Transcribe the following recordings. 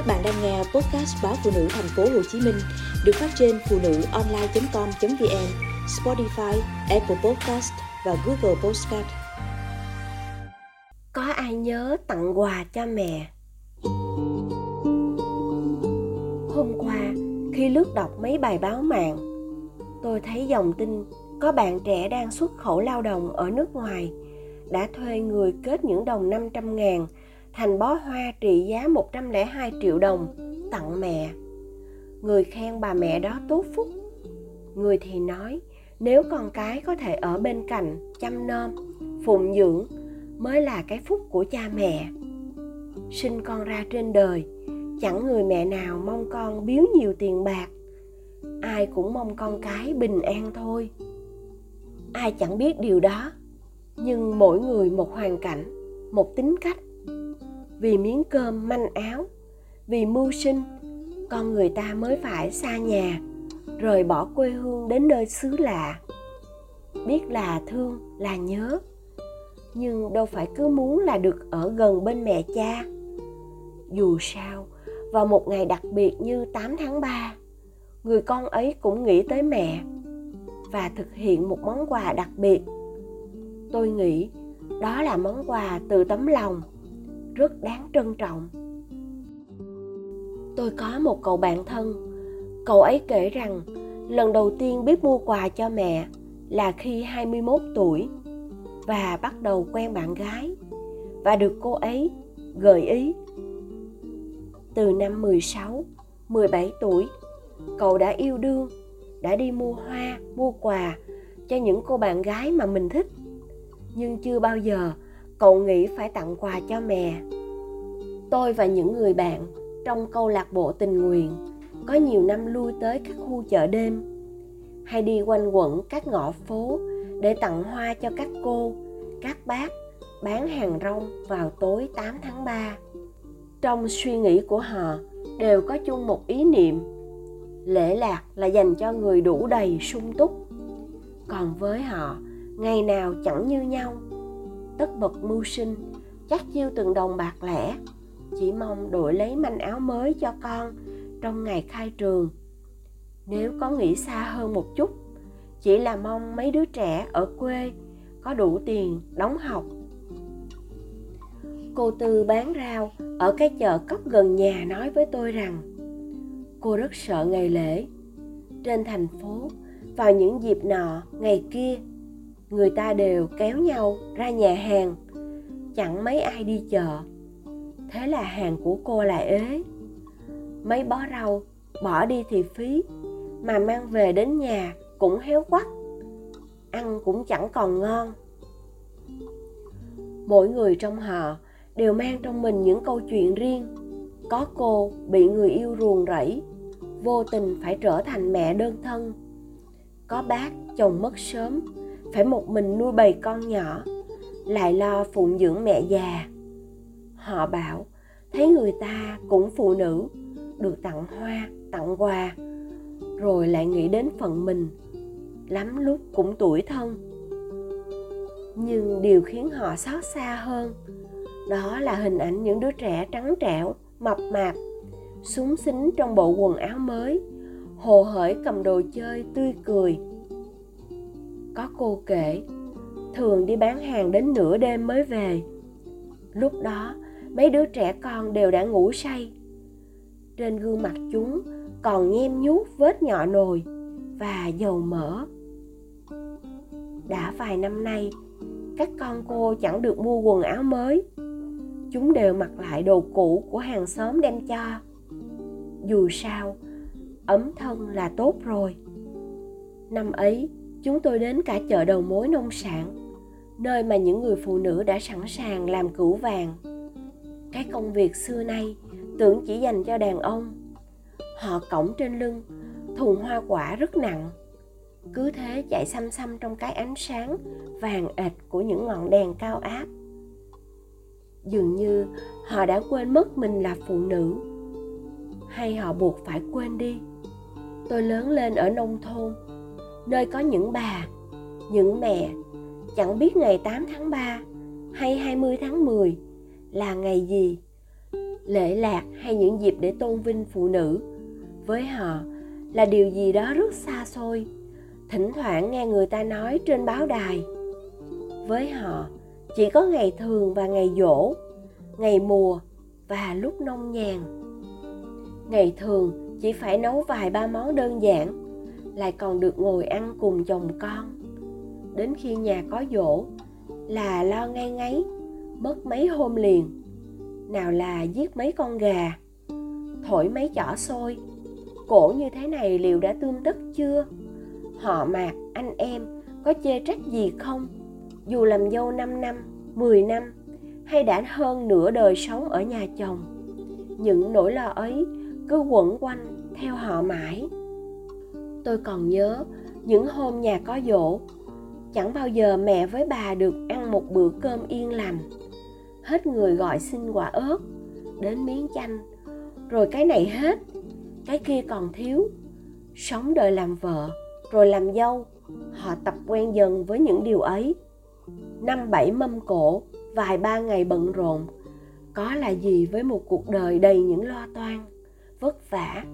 Các bạn đang nghe podcast báo phụ nữ thành phố Hồ Chí Minh được phát trên phụ nữ online.com.vn, Spotify, Apple Podcast và Google Podcast. Có ai nhớ tặng quà cho mẹ? Hôm qua, khi lướt đọc mấy bài báo mạng, tôi thấy dòng tin có bạn trẻ đang xuất khẩu lao động ở nước ngoài đã thuê người kết những đồng 500 ngàn thành bó hoa trị giá 102 triệu đồng tặng mẹ. Người khen bà mẹ đó tốt phúc. Người thì nói nếu con cái có thể ở bên cạnh chăm nom, phụng dưỡng mới là cái phúc của cha mẹ. Sinh con ra trên đời, chẳng người mẹ nào mong con biếu nhiều tiền bạc. Ai cũng mong con cái bình an thôi. Ai chẳng biết điều đó, nhưng mỗi người một hoàn cảnh, một tính cách vì miếng cơm manh áo, vì mưu sinh, con người ta mới phải xa nhà, rời bỏ quê hương đến nơi xứ lạ. Biết là thương, là nhớ, nhưng đâu phải cứ muốn là được ở gần bên mẹ cha. Dù sao, vào một ngày đặc biệt như 8 tháng 3 người con ấy cũng nghĩ tới mẹ và thực hiện một món quà đặc biệt. Tôi nghĩ đó là món quà từ tấm lòng rất đáng trân trọng tôi có một cậu bạn thân cậu ấy kể rằng lần đầu tiên biết mua quà cho mẹ là khi 21 tuổi và bắt đầu quen bạn gái và được cô ấy gợi ý. Từ năm 16, 17 tuổi, cậu đã yêu đương, đã đi mua hoa, mua quà cho những cô bạn gái mà mình thích. Nhưng chưa bao giờ cậu nghĩ phải tặng quà cho mẹ. Tôi và những người bạn trong câu lạc bộ tình nguyện có nhiều năm lui tới các khu chợ đêm hay đi quanh quẩn các ngõ phố để tặng hoa cho các cô, các bác bán hàng rong vào tối 8 tháng 3. Trong suy nghĩ của họ đều có chung một ý niệm. Lễ lạc là dành cho người đủ đầy sung túc. Còn với họ ngày nào chẳng như nhau tất bật mưu sinh, chắc chiêu từng đồng bạc lẻ. Chỉ mong đổi lấy manh áo mới cho con trong ngày khai trường. Nếu có nghĩ xa hơn một chút, chỉ là mong mấy đứa trẻ ở quê có đủ tiền đóng học. Cô tư bán rau ở cái chợ cốc gần nhà nói với tôi rằng, cô rất sợ ngày lễ. Trên thành phố, vào những dịp nọ, ngày kia người ta đều kéo nhau ra nhà hàng. Chẳng mấy ai đi chợ. Thế là hàng của cô lại ế. Mấy bó rau bỏ đi thì phí mà mang về đến nhà cũng héo quắt, ăn cũng chẳng còn ngon. Mỗi người trong họ đều mang trong mình những câu chuyện riêng. Có cô bị người yêu ruồng rẫy vô tình phải trở thành mẹ đơn thân. Có bác chồng mất sớm phải một mình nuôi bầy con nhỏ, lại lo phụng dưỡng mẹ già. Họ bảo, thấy người ta cũng phụ nữ, được tặng hoa, tặng quà, rồi lại nghĩ đến phận mình, lắm lúc cũng tuổi thân. Nhưng điều khiến họ xót xa hơn, đó là hình ảnh những đứa trẻ trắng trẻo, mập mạp, súng xính trong bộ quần áo mới, hồ hởi cầm đồ chơi tươi cười có cô kể, thường đi bán hàng đến nửa đêm mới về. Lúc đó, mấy đứa trẻ con đều đã ngủ say. Trên gương mặt chúng còn nhem nhút vết nhọ nồi và dầu mỡ. Đã vài năm nay, các con cô chẳng được mua quần áo mới. Chúng đều mặc lại đồ cũ của hàng xóm đem cho. Dù sao, ấm thân là tốt rồi. Năm ấy chúng tôi đến cả chợ đầu mối nông sản, nơi mà những người phụ nữ đã sẵn sàng làm cửu vàng. Cái công việc xưa nay, tưởng chỉ dành cho đàn ông. Họ cõng trên lưng, thùng hoa quả rất nặng. Cứ thế chạy xăm xăm trong cái ánh sáng vàng ệt của những ngọn đèn cao áp. Dường như họ đã quên mất mình là phụ nữ. Hay họ buộc phải quên đi. Tôi lớn lên ở nông thôn nơi có những bà, những mẹ, chẳng biết ngày 8 tháng 3 hay 20 tháng 10 là ngày gì, lễ lạc hay những dịp để tôn vinh phụ nữ. Với họ là điều gì đó rất xa xôi, thỉnh thoảng nghe người ta nói trên báo đài. Với họ, chỉ có ngày thường và ngày dỗ, ngày mùa và lúc nông nhàn. Ngày thường chỉ phải nấu vài ba món đơn giản lại còn được ngồi ăn cùng chồng con. Đến khi nhà có dỗ, là lo ngay ngáy mất mấy hôm liền. Nào là giết mấy con gà, thổi mấy chỏ xôi. Cổ như thế này liệu đã tươm tất chưa? Họ mạc, anh em, có chê trách gì không? Dù làm dâu 5 năm 10 năm, hay đã hơn nửa đời sống ở nhà chồng. Những nỗi lo ấy cứ quẩn quanh theo họ mãi tôi còn nhớ những hôm nhà có dỗ. Chẳng bao giờ mẹ với bà được ăn một bữa cơm yên lành. Hết người gọi xin quả ớt, đến miếng chanh. Rồi cái này hết, cái kia còn thiếu. Sống đời làm vợ, rồi làm dâu. Họ tập quen dần với những điều ấy. Năm bảy mâm cổ, vài ba ngày bận rộn. Có là gì với một cuộc đời đầy những lo toan, vất vả?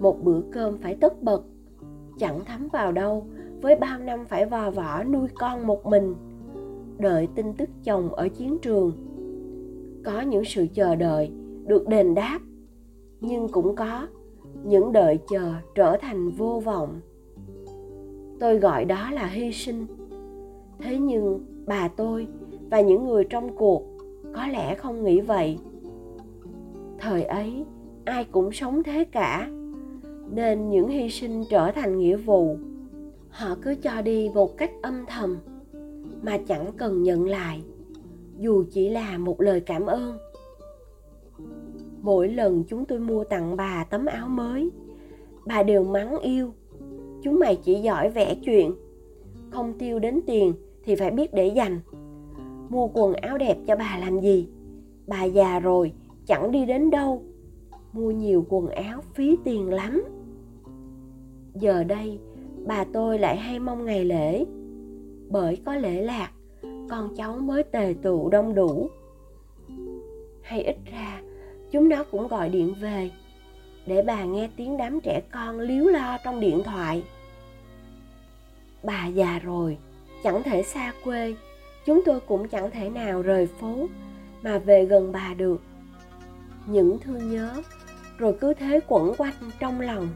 Một bữa cơm phải tất bật. Chẳng thấm vào đâu, với bao năm phải vò vỏ nuôi con một mình. Đợi tin tức chồng ở chiến trường. Có những sự chờ đợi, được đền đáp. Nhưng cũng có, những đợi chờ trở thành vô vọng. Tôi gọi đó là hy sinh. Thế nhưng bà tôi và những người trong cuộc có lẽ không nghĩ vậy. Thời ấy, ai cũng sống thế cả nên những hy sinh trở thành nghĩa vụ. Họ cứ cho đi một cách âm thầm, mà chẳng cần nhận lại, dù chỉ là một lời cảm ơn. Mỗi lần chúng tôi mua tặng bà tấm áo mới, bà đều mắng yêu. Chúng mày chỉ giỏi vẽ chuyện, không tiêu đến tiền thì phải biết để dành. Mua quần áo đẹp cho bà làm gì? Bà già rồi, chẳng đi đến đâu. Mua nhiều quần áo phí tiền lắm giờ đây, bà tôi lại hay mong ngày lễ. Bởi có lễ lạc, con cháu mới tề tụ đông đủ. Hay ít ra, chúng nó cũng gọi điện về, để bà nghe tiếng đám trẻ con líu lo trong điện thoại. Bà già rồi, chẳng thể xa quê, chúng tôi cũng chẳng thể nào rời phố mà về gần bà được. Những thương nhớ, rồi cứ thế quẩn quanh trong lòng.